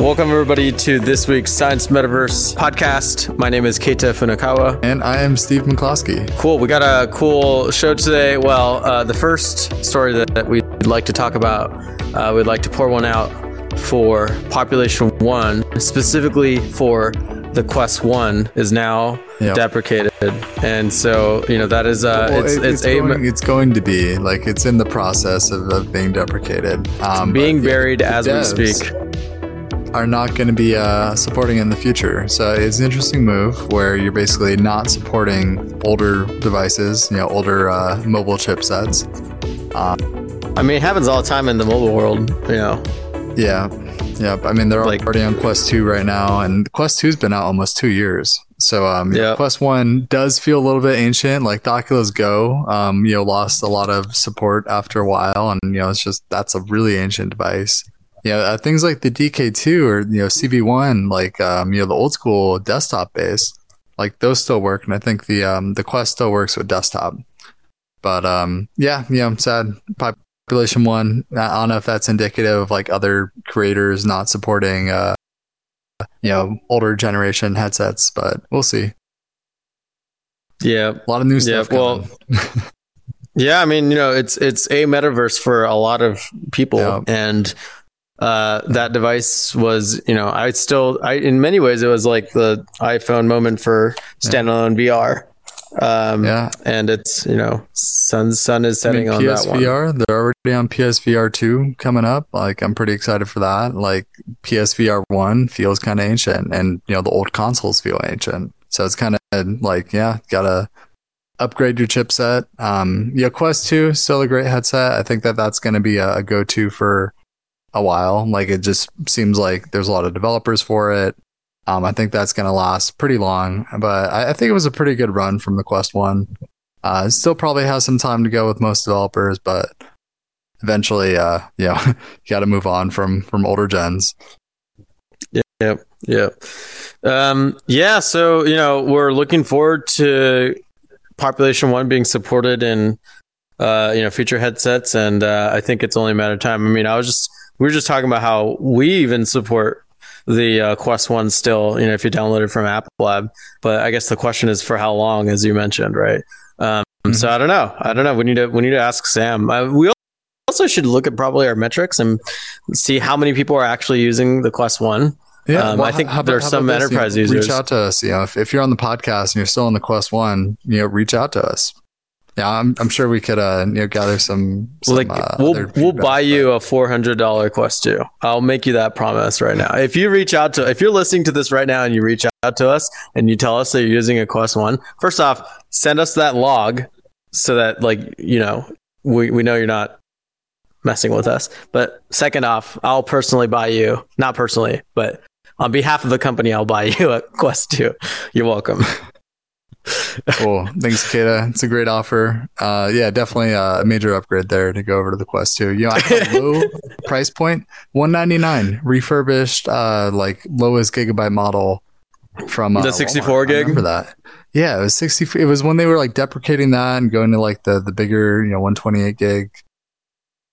Welcome, everybody, to this week's Science Metaverse podcast. My name is Keita Funakawa. And I am Steve McCloskey. Cool. We got a cool show today. Well, uh, the first story that, that, we'd like to talk about, uh, we'd like to pour one out for Population One, specifically for the Quest One, is now yep. deprecated, and so you know that is uh, well, it's it, it's, it's, going, it's, going, to be like it's in the process of, of being deprecated, um, being buried as we speak are not going to be uh, supporting in the future. So it's an interesting move where you're basically not supporting older devices, you know, older uh, mobile chipsets. Uh, I mean, it happens all the time in the mobile world, you know. Yeah, yeah. I mean, they're like, already on Quest Two right now, and Quest Two's been out almost two years. So, um, yeah. Quest One does feel a little bit ancient. Like the Oculus Go, um, you know, lost a lot of support after a while, and you know, it's just that's a really ancient device. Yeah, uh, things like the DK2 or you know CV1, like um, you know the old school desktop base, like those still work, and I think the um, the Quest still works with desktop. But um, yeah, yeah, I'm sad. Population one. I don't know if that's indicative of like other creators not supporting uh, you know older generation headsets, but we'll see. Yeah, a lot of new stuff. Yeah, well. yeah, I mean, you know, it's it's a metaverse for a lot of people, yeah. and uh, that device was, you know, I still, I in many ways, it was like the iPhone moment for standalone. VR. Um, yeah, and it's you know, sun sun is setting I mean, on PSVR, that one. They're already on PSVR two coming up. Like, I'm pretty excited for that. Like, PSVR one feels kind of ancient, and you know, the old consoles feel ancient. So it's kind of like, yeah, gotta upgrade your chipset. Um, yeah, Quest 2 still a great headset. I think that that's going to be a, a go to for a while. Like it just seems like there's a lot of developers for it. Um, I think that's going to last pretty long, but I, I, think it was a pretty good run from the Quest One. Uh, still probably has some time to go with most developers, but eventually, uh, know, you got to move on from from older gens. Yeah, yeah, um, yeah. So you know, we're looking forward to Population One being supported in uh, you know future headsets, and uh, I think it's only a matter of time. I mean, I was just we were just talking about how we even support the uh, Quest One still. You know, if you download it from App Lab, but I guess the question is for how long, as you mentioned, right? Um, mm-hmm. So I don't know. I don't know. We need to we need to ask Sam. Uh, we also should look at probably our metrics and see how many people are actually using the Quest One. Yeah, um, well, I think there's some enterprise you know, users. Reach out to us. You know, if, if you're on the podcast and you're still on the Quest One, you know, reach out to us. Yeah, I'm, I'm sure we could uh, you know gather some. some like uh, we'll we'll buy you a four hundred dollar Quest two. I'll make you that promise right now. If you reach out to, if you're listening to this right now and you reach out to us and you tell us that you're using a Quest one, first off, send us that log so that like you know we we know you're not messing with us. But second off, I'll personally buy you, not personally, but on behalf of the company, I'll buy you a Quest two. You're welcome. Cool. Thanks, Keita. It's a great offer. Uh, yeah, definitely a major upgrade there to go over to the Quest 2. You know, I low price point, 199 refurbished, uh, like lowest gigabyte model from uh, the 64 Walmart. gig. remember that? Yeah, it was 60. It was when they were like deprecating that and going to like the the bigger, you know, 128 gig.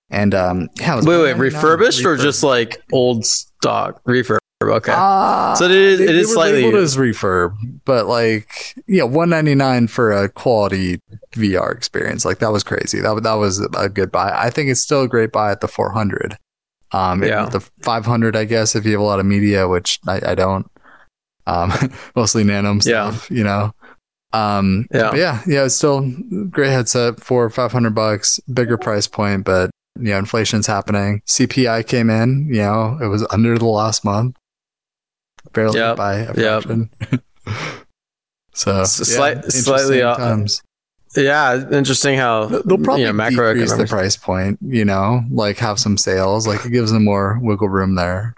And um, yeah, wait, wait, refurbished, refurbished or just like old stock refurb? Okay, uh, so it is, it is slightly as refurb, but like yeah, one ninety nine for a quality VR experience. Like that was crazy. That that was a good buy. I think it's still a great buy at the four hundred. Um, yeah, the five hundred, I guess, if you have a lot of media, which I, I don't. Um, mostly nano stuff, yeah. you know. Um, yeah, yeah, yeah. It's still great headset for five hundred bucks, bigger price point, but you know, inflation's happening. CPI came in, you know, it was under the last month barely yep. by a fraction. Yep. so Slight, yeah, slightly uh, times. Yeah, interesting how they'll probably you know, decrease the price point. You know, like have some sales. Like it gives them more wiggle room there.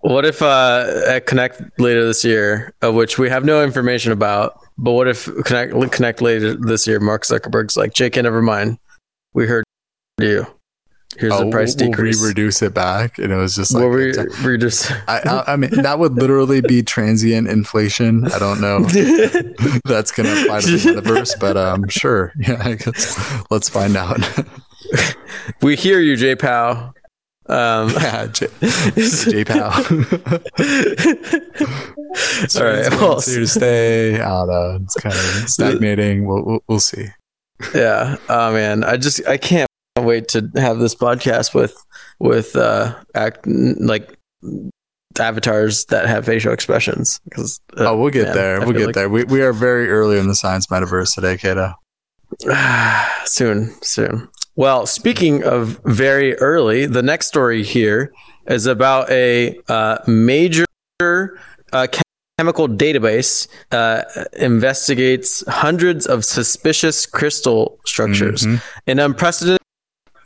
What if uh, at Connect later this year, uh, which we have no information about, but what if Connect Connect later this year, Mark Zuckerberg's like, JK, never mind, we heard you. Here's oh, the price we'll, decrease. we reduce it back, and it was just like we'll re- reduce. I, I, I, mean, that would literally be transient inflation. I don't know. that's going to apply to the metaverse, but um, sure. Yeah, I guess let's find out. we hear you, J Pow. Um, yeah, J- JPOW. All right, well, here to stay. I don't know. It's kind of stagnating. We'll, we'll, we'll see. Yeah. Oh man, I just I can't wait to have this podcast with with uh act like avatars that have facial expressions because uh, oh we'll get man, there. We'll get like... there. We, we are very early in the science metaverse today Keita. Soon soon. Well speaking of very early the next story here is about a uh, major uh, chemical database uh, investigates hundreds of suspicious crystal structures mm-hmm. an unprecedented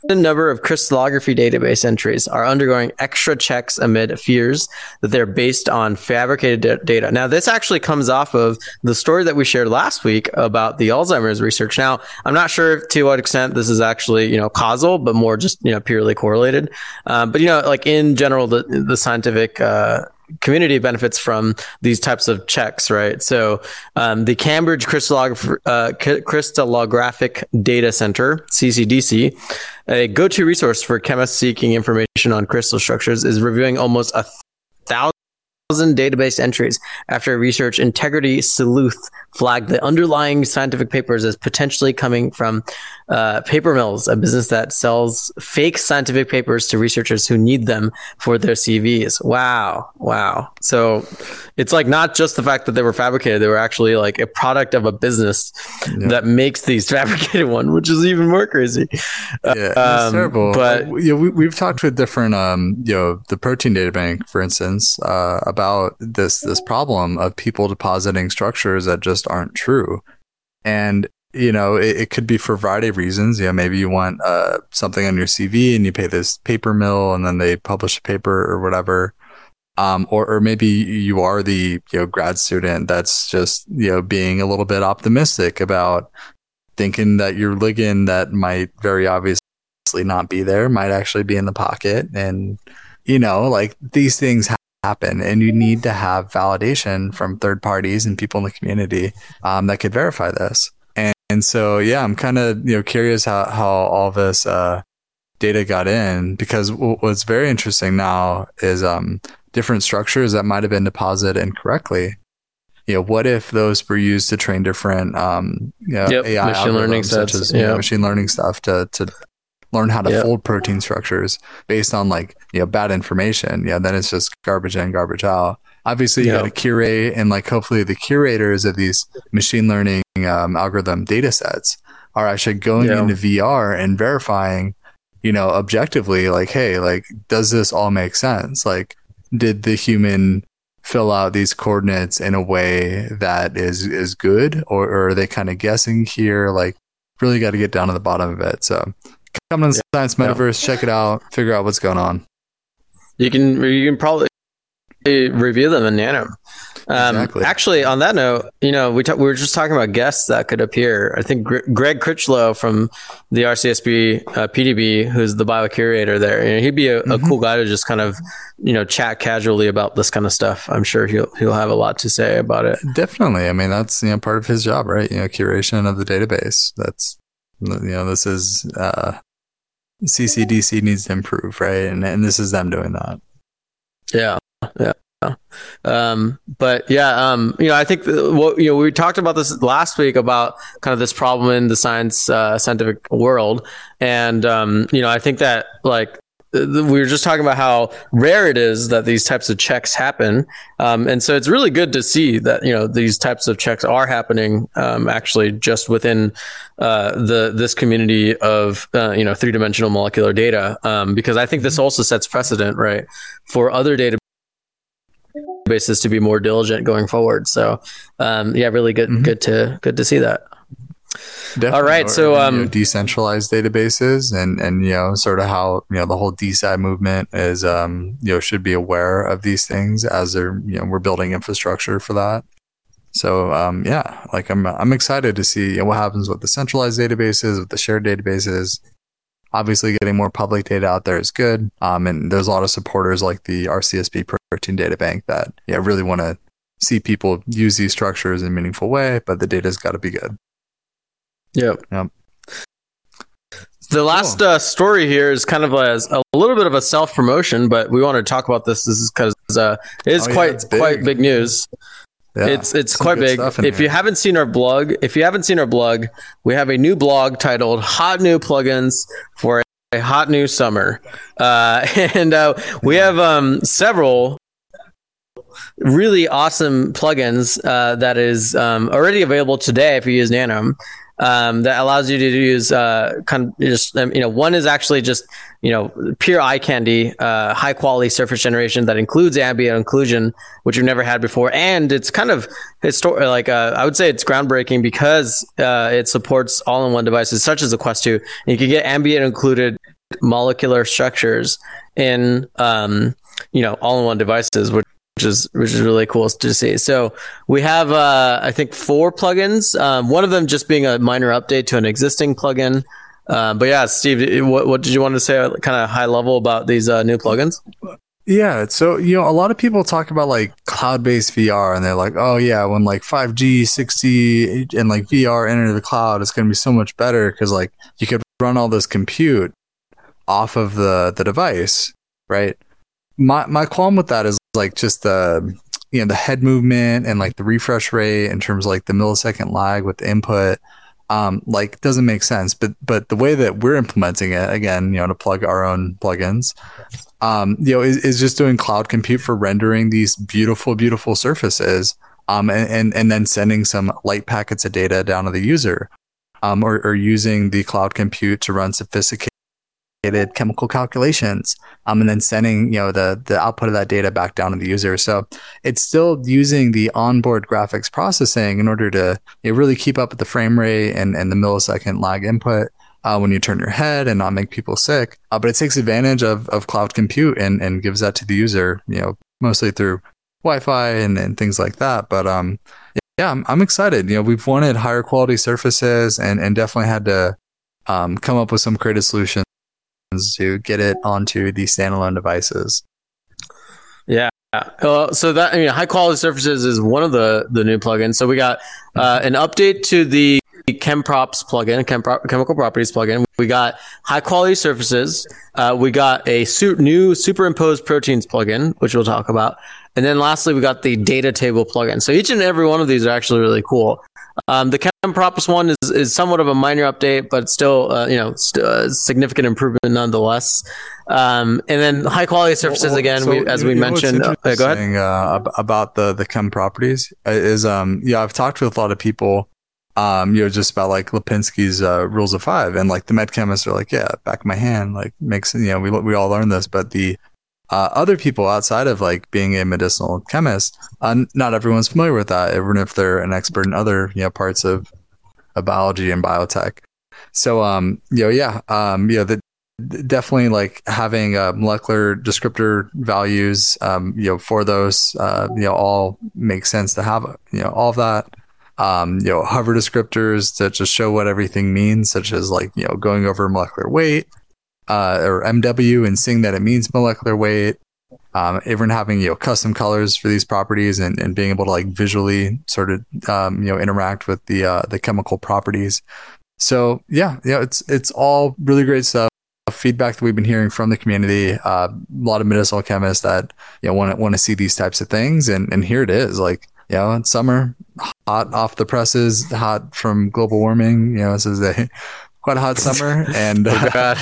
number of crystallography database entries are undergoing extra checks amid fears that they're based on fabricated data. Now, this actually comes off of the story that we shared last week about the Alzheimer's research. Now, I'm not sure to what extent this is actually, you know, causal, but more just, you know, purely correlated. Um, but, you know, like in general, the, the scientific, uh, community benefits from these types of checks, right? So um, the Cambridge uh, Crystallographic Data Center, CCDC, a go-to resource for chemists seeking information on crystal structures, is reviewing almost a thousand database entries after research integrity sleuth flagged the underlying scientific papers as potentially coming from uh, Paper Mills, a business that sells fake scientific papers to researchers who need them for their CVs. Wow. Wow. So it's like not just the fact that they were fabricated, they were actually like a product of a business yeah. that makes these fabricated one, which is even more crazy. Yeah, um, terrible. But uh, you know, we, have talked with different, um, you know, the protein data bank, for instance, uh, about this, this problem of people depositing structures that just aren't true. And you know, it, it, could be for a variety of reasons. Know, maybe you want uh, something on your CV and you pay this paper mill and then they publish a paper or whatever. Um, or, or maybe you are the, you know, grad student that's just, you know, being a little bit optimistic about thinking that your ligand that might very obviously not be there might actually be in the pocket. And, you know, like these things happen and you need to have validation from third parties and people in the community um, that could verify this. And so, yeah, I'm kind of, you know, curious how, how all this, uh, data got in because what's very interesting now is, um, different structures that might have been deposited incorrectly. You know, what if those were used to train different, um, you know, yep, AI machine learning such sets, as yep. know, machine learning stuff to, to learn how to yep. fold protein structures based on like, you know, bad information. Yeah. Then it's just garbage in, garbage out. Obviously, you got to curate and like hopefully the curators of these machine learning um, algorithm data sets are actually going into VR and verifying, you know, objectively, like, hey, like, does this all make sense? Like, did the human fill out these coordinates in a way that is is good, or, or are they kind of guessing here? Like, really got to get down to the bottom of it. So, come to the yeah. Science Metaverse, check it out, figure out what's going on. You can you can probably review them in Nano. Um, exactly. Actually, on that note, you know, we, ta- we were just talking about guests that could appear. I think Gr- Greg Critchlow from the RCSB uh, PDB, who's the bio curator there, you know, he'd be a, mm-hmm. a, cool guy to just kind of, you know, chat casually about this kind of stuff. I'm sure he'll he'll have a lot to say about it. Definitely. I mean, that's you know part of his job, right? You know, curation of the database. That's you know, this is uh, CCDC needs to improve, right? And and this is them doing that. Yeah. Yeah. Um, but yeah, um, you know, I think what you know we talked about this last week about kind of this problem in the science uh, scientific world, and um, you know, I think that like we were just talking about how rare it is that these types of checks happen, um, and so it's really good to see that you know these types of checks are happening um, actually just within uh, the this community of uh, you know three dimensional molecular data, um, because I think this also sets precedent right for other databases to be more diligent going forward. So, um, yeah, really good, mm-hmm. good to good to see that. Definitely. All right, so um, you know, decentralized databases and and you know sort of how you know the whole DeSci movement is um you know should be aware of these things as they're you know we're building infrastructure for that. So um yeah, like I'm I'm excited to see you know, what happens with the centralized databases, with the shared databases, Obviously, getting more public data out there is good. Um, and there's a lot of supporters like the RCSB Protein Data Bank that yeah really want to see people use these structures in a meaningful way, but the data's got to be good. Yep. Yep. the last cool. uh, story here is kind of a, a little bit of a self promotion, but we want to talk about this. This is because uh, it is oh, quite yeah, big. quite big news. Yeah, it's it's quite big. If here. you haven't seen our blog, if you haven't seen our blog, we have a new blog titled "Hot New Plugins for a Hot New Summer," uh, and uh, we have um, several really awesome plugins uh, that is um, already available today if you use Nanome um, that allows you to use uh, kind of just um, you know one is actually just you know pure eye candy, uh, high quality surface generation that includes ambient occlusion, which you've never had before, and it's kind of historic. Like uh, I would say it's groundbreaking because uh, it supports all-in-one devices such as the Quest 2, and you can get ambient occluded molecular structures in um, you know all-in-one devices, which which is which is really cool to see. So we have uh, I think four plugins. Um, one of them just being a minor update to an existing plugin. Uh, but yeah, Steve, what, what did you want to say, uh, kind of high level about these uh, new plugins? Yeah, so you know, a lot of people talk about like cloud-based VR, and they're like, "Oh yeah, when like 5G, 6G, and like VR enter the cloud, it's going to be so much better because like you could run all this compute off of the the device, right?" My my qualm with that is like just the you know the head movement and like the refresh rate in terms of like the millisecond lag with the input um like doesn't make sense. But but the way that we're implementing it again you know to plug our own plugins um you know is, is just doing cloud compute for rendering these beautiful beautiful surfaces um and, and and then sending some light packets of data down to the user um or, or using the cloud compute to run sophisticated chemical calculations, um, and then sending you know the the output of that data back down to the user. So it's still using the onboard graphics processing in order to you know, really keep up with the frame rate and and the millisecond lag input. Uh, when you turn your head and not make people sick, uh, but it takes advantage of, of cloud compute and, and gives that to the user, you know, mostly through Wi-Fi and, and things like that. But um, yeah, I'm, I'm excited. You know, we've wanted higher quality surfaces and, and definitely had to um, come up with some creative solutions to get it onto the standalone devices. Yeah. Uh, so that I mean, high quality surfaces is one of the the new plugins. So we got uh, an update to the ChemProps plugin, Chempro- chemical properties plugin. We got high quality surfaces. Uh, we got a su- new superimposed proteins plugin, which we'll talk about. And then lastly, we got the data table plugin. So each and every one of these are actually really cool. Um, the ChemProps one is, is somewhat of a minor update, but still, uh, you know, st- uh, significant improvement nonetheless. Um, and then high quality surfaces well, again, so we, as we mentioned. Uh, go ahead. Uh, about the the chem properties uh, is um yeah I've talked with a lot of people um you know just about like Lipinski's uh, rules of five and like the med chemists are like yeah back of my hand like makes you know we we all learn this but the uh, other people outside of like being a medicinal chemist, uh, not everyone's familiar with that, even if they're an expert in other you know parts of, of biology and biotech. So um you know yeah um you know the definitely like having uh, molecular descriptor values um you know for those uh you know all makes sense to have you know all of that um you know hover descriptors to just show what everything means such as like you know going over molecular weight uh, or MW and seeing that it means molecular weight. Um, even having you know custom colors for these properties and, and being able to like visually sort of um, you know interact with the uh, the chemical properties. So yeah, yeah, it's it's all really great stuff. Feedback that we've been hearing from the community, uh, a lot of medicinal chemists that you know want to want to see these types of things, and and here it is. Like you know, summer, hot off the presses, hot from global warming. You know, this is a quite a hot summer, and oh, uh,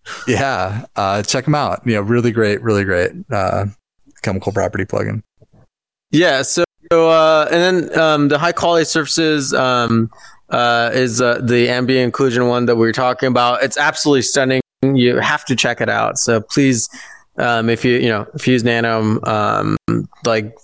yeah, uh, check them out. You know, really great, really great uh, chemical property plugin. Yeah. So, uh, and then um, the high quality surfaces um, uh, is uh, the ambient occlusion one that we were talking about. It's absolutely stunning. You have to check it out. So please, um, if you you know if you use Nanome, um, like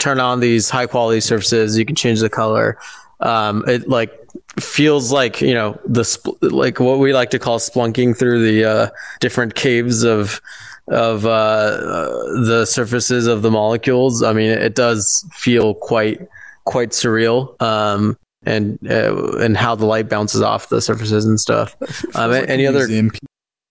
turn on these high quality surfaces. You can change the color. Um, it like feels like you know the like what we like to call splunking through the uh, different caves of of uh, uh, the surfaces of the molecules. I mean, it does feel quite quite surreal. Um, and uh, and how the light bounces off the surfaces and stuff. Um, like any other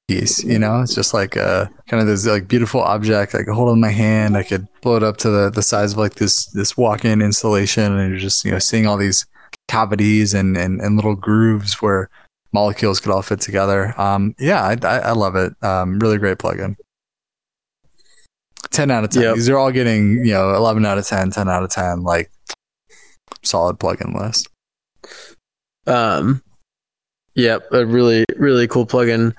piece, you know, it's just like a kind of this like beautiful object. I could hold in my hand. I could blow it up to the the size of like this this walk in installation, and you're just you know seeing all these cavities and, and, and little grooves where molecules could all fit together. Um, yeah, I, I, I love it. Um, really great plugin. 10 out of 10. Yep. These are all getting, you know, 11 out of 10, 10 out of 10, like solid plugin list. Um, yep, a really, really cool plugin.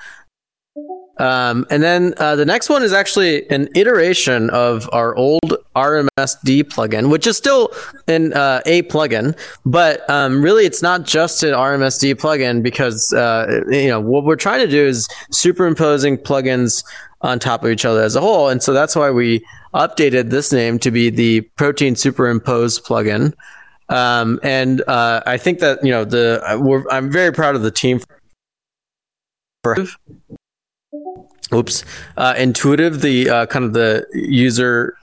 Um, and then uh, the next one is actually an iteration of our old RMSD plugin, which is still an uh, a plugin, but um, really it's not just an RMSD plugin because uh, you know what we're trying to do is superimposing plugins on top of each other as a whole, and so that's why we updated this name to be the Protein Superimpose plugin. Um, and uh, I think that you know the I'm very proud of the team for oops. Uh, intuitive the uh, kind of the user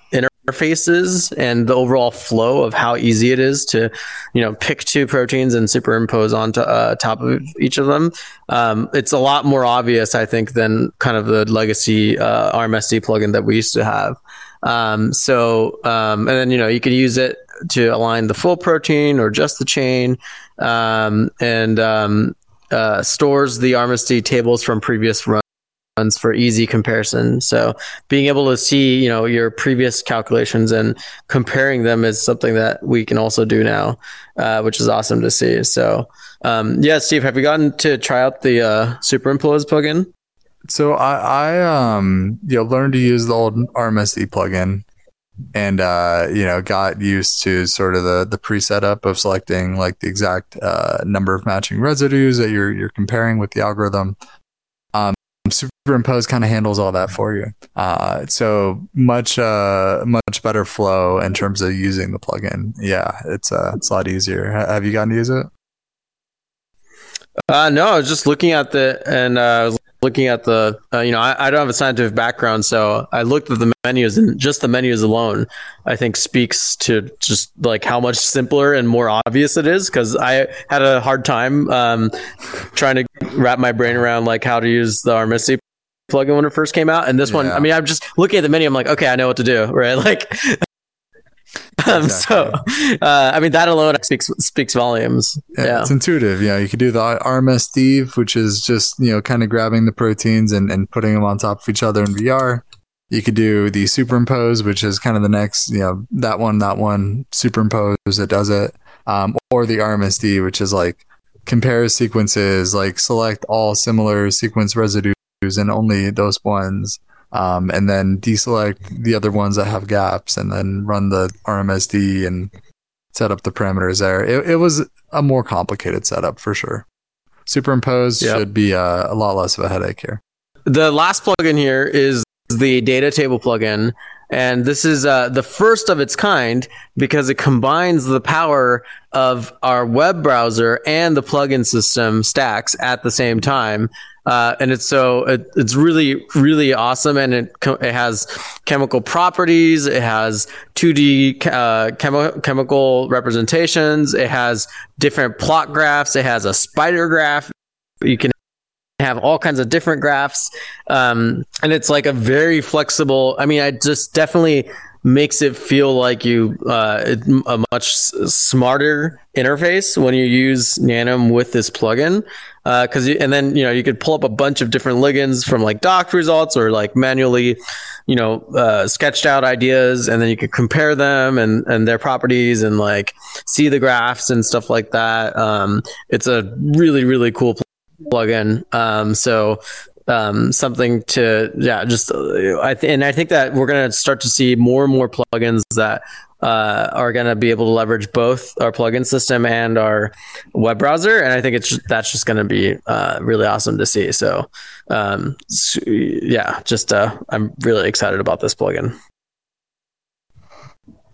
interfaces and the overall flow of how easy it is to you know pick two proteins and superimpose onto uh, top of each of them. Um, it's a lot more obvious i think than kind of the legacy uh, rmsd plugin that we used to have. Um, so um, and then you know you could use it to align the full protein or just the chain. Um, and um, uh, stores the RMSD tables from previous runs for easy comparison. So being able to see, you know, your previous calculations and comparing them is something that we can also do now, uh, which is awesome to see. So, um, yeah, Steve, have you gotten to try out the uh, superimpose plugin? So I, I um, you know, learned to use the old RMSD plugin and uh, you know got used to sort of the the pre-setup of selecting like the exact uh, number of matching residues that you're you're comparing with the algorithm superimpose kind of handles all that for you. Uh, so much, uh, much better flow in terms of using the plugin. Yeah, it's, uh, it's a lot easier. Have you gotten to use it? Uh, no, I was just looking at the, and, uh, looking at the, uh, you know, I, I don't have a scientific background, so I looked at the menus and just the menus alone, I think speaks to just like how much simpler and more obvious it is. Cause I had a hard time, um, trying to wrap my brain around like how to use the RMSD plugin when it first came out, and this yeah. one, I mean, I'm just looking at the menu. I'm like, okay, I know what to do, right? Like, um, exactly. so uh, I mean, that alone speaks speaks volumes. Yeah, yeah, it's intuitive. Yeah, you could do the RMSD, which is just you know kind of grabbing the proteins and and putting them on top of each other in VR. You could do the superimpose, which is kind of the next, you know, that one, that one, superimpose, it does it. Um, or the RMSD, which is like compare sequences, like select all similar sequence residues and only those ones. Um, and then deselect the other ones that have gaps and then run the RMSD and set up the parameters there. It, it was a more complicated setup for sure. Superimpose yep. should be a, a lot less of a headache here. The last plugin here is the data table plugin. And this is uh, the first of its kind because it combines the power of our web browser and the plugin system stacks at the same time. Uh, and it's so it, it's really really awesome, and it it has chemical properties, it has 2D uh, chemi- chemical representations, it has different plot graphs, it has a spider graph. You can have all kinds of different graphs, um, and it's like a very flexible. I mean, I just definitely makes it feel like you uh, a much smarter interface when you use Nanome with this plugin. Because uh, and then you know you could pull up a bunch of different ligands from like doc results or like manually, you know, uh, sketched out ideas, and then you could compare them and and their properties and like see the graphs and stuff like that. Um, it's a really really cool plugin. Um, so um, something to yeah just I th- and I think that we're gonna start to see more and more plugins that uh, are gonna be able to leverage both our plugin system and our web browser, and I think it's that's just gonna be uh, really awesome to see. So, um, so yeah, just uh, I'm really excited about this plugin.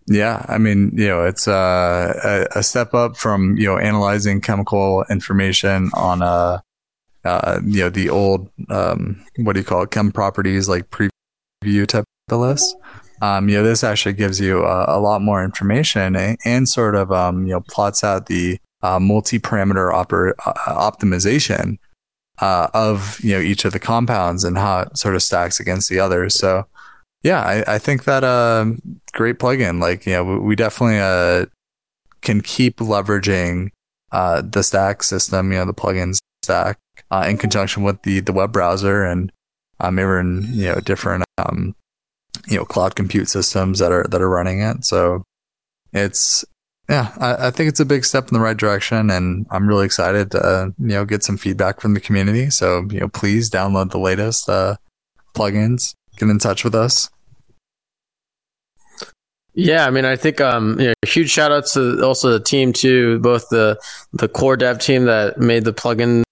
Yeah, I mean, you know, it's uh, a, a step up from you know analyzing chemical information on a uh, you know, the old, um, what do you call it, chem properties like preview type of list. Um, you know, this actually gives you a, a lot more information and, sort of, um, you know, plots out the uh, multi-parameter oper- uh, optimization uh, of, you know, each of the compounds and how it sort of stacks against the others. So, yeah, I, I think that uh, great plugin. Like, you know, we, we definitely uh, can keep leveraging uh, the stack system, you know, the plugins stack uh, in conjunction with the the web browser and um, even you know different um, you know cloud compute systems that are that are running it. So it's yeah, I, I, think it's a big step in the right direction, and I'm really excited to uh, you know get some feedback from the community. So you know, please download the latest uh, plugins. Get in touch with us. Yeah, I mean, I think um, you know, huge shout outs to also the team too, both the the core dev team that made the plugin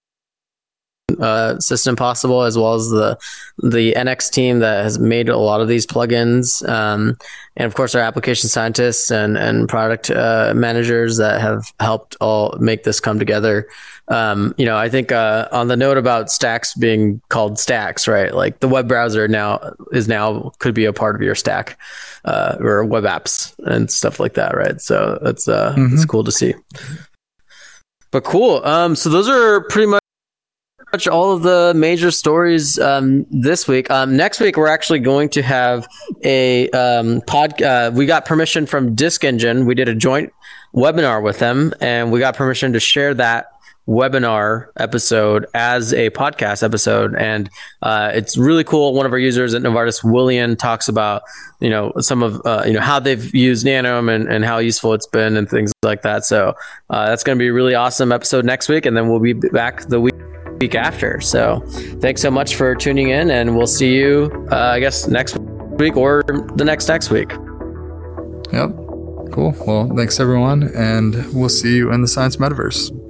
uh, system possible, as well as the the NX team that has made a lot of these plugins, um, and of course our application scientists and and product uh, managers that have helped all make this come together. Um, you know, I think uh, on the note about Stacks being called Stacks, right? Like the web browser now is now could be a part of your stack uh, or web apps and stuff like that, right? So that's uh, mm-hmm. it's cool to see. But cool. Um, so those are pretty much much all of the major stories um, this week. Um, next week, we're actually going to have a um, pod. Uh, we got permission from Discngine. We did a joint webinar with them, and we got permission to share that webinar episode as a podcast episode and uh, it's really cool one of our users at novartis william talks about you know some of uh, you know how they've used nanome and, and how useful it's been and things like that so uh, that's going to be a really awesome episode next week and then we'll be back the week week after. So thanks so much for tuning in, and we'll see you, uh, I guess, next week or the next next week. Yep. Cool. Well, thanks everyone, and we'll see you in the Science Metaverse.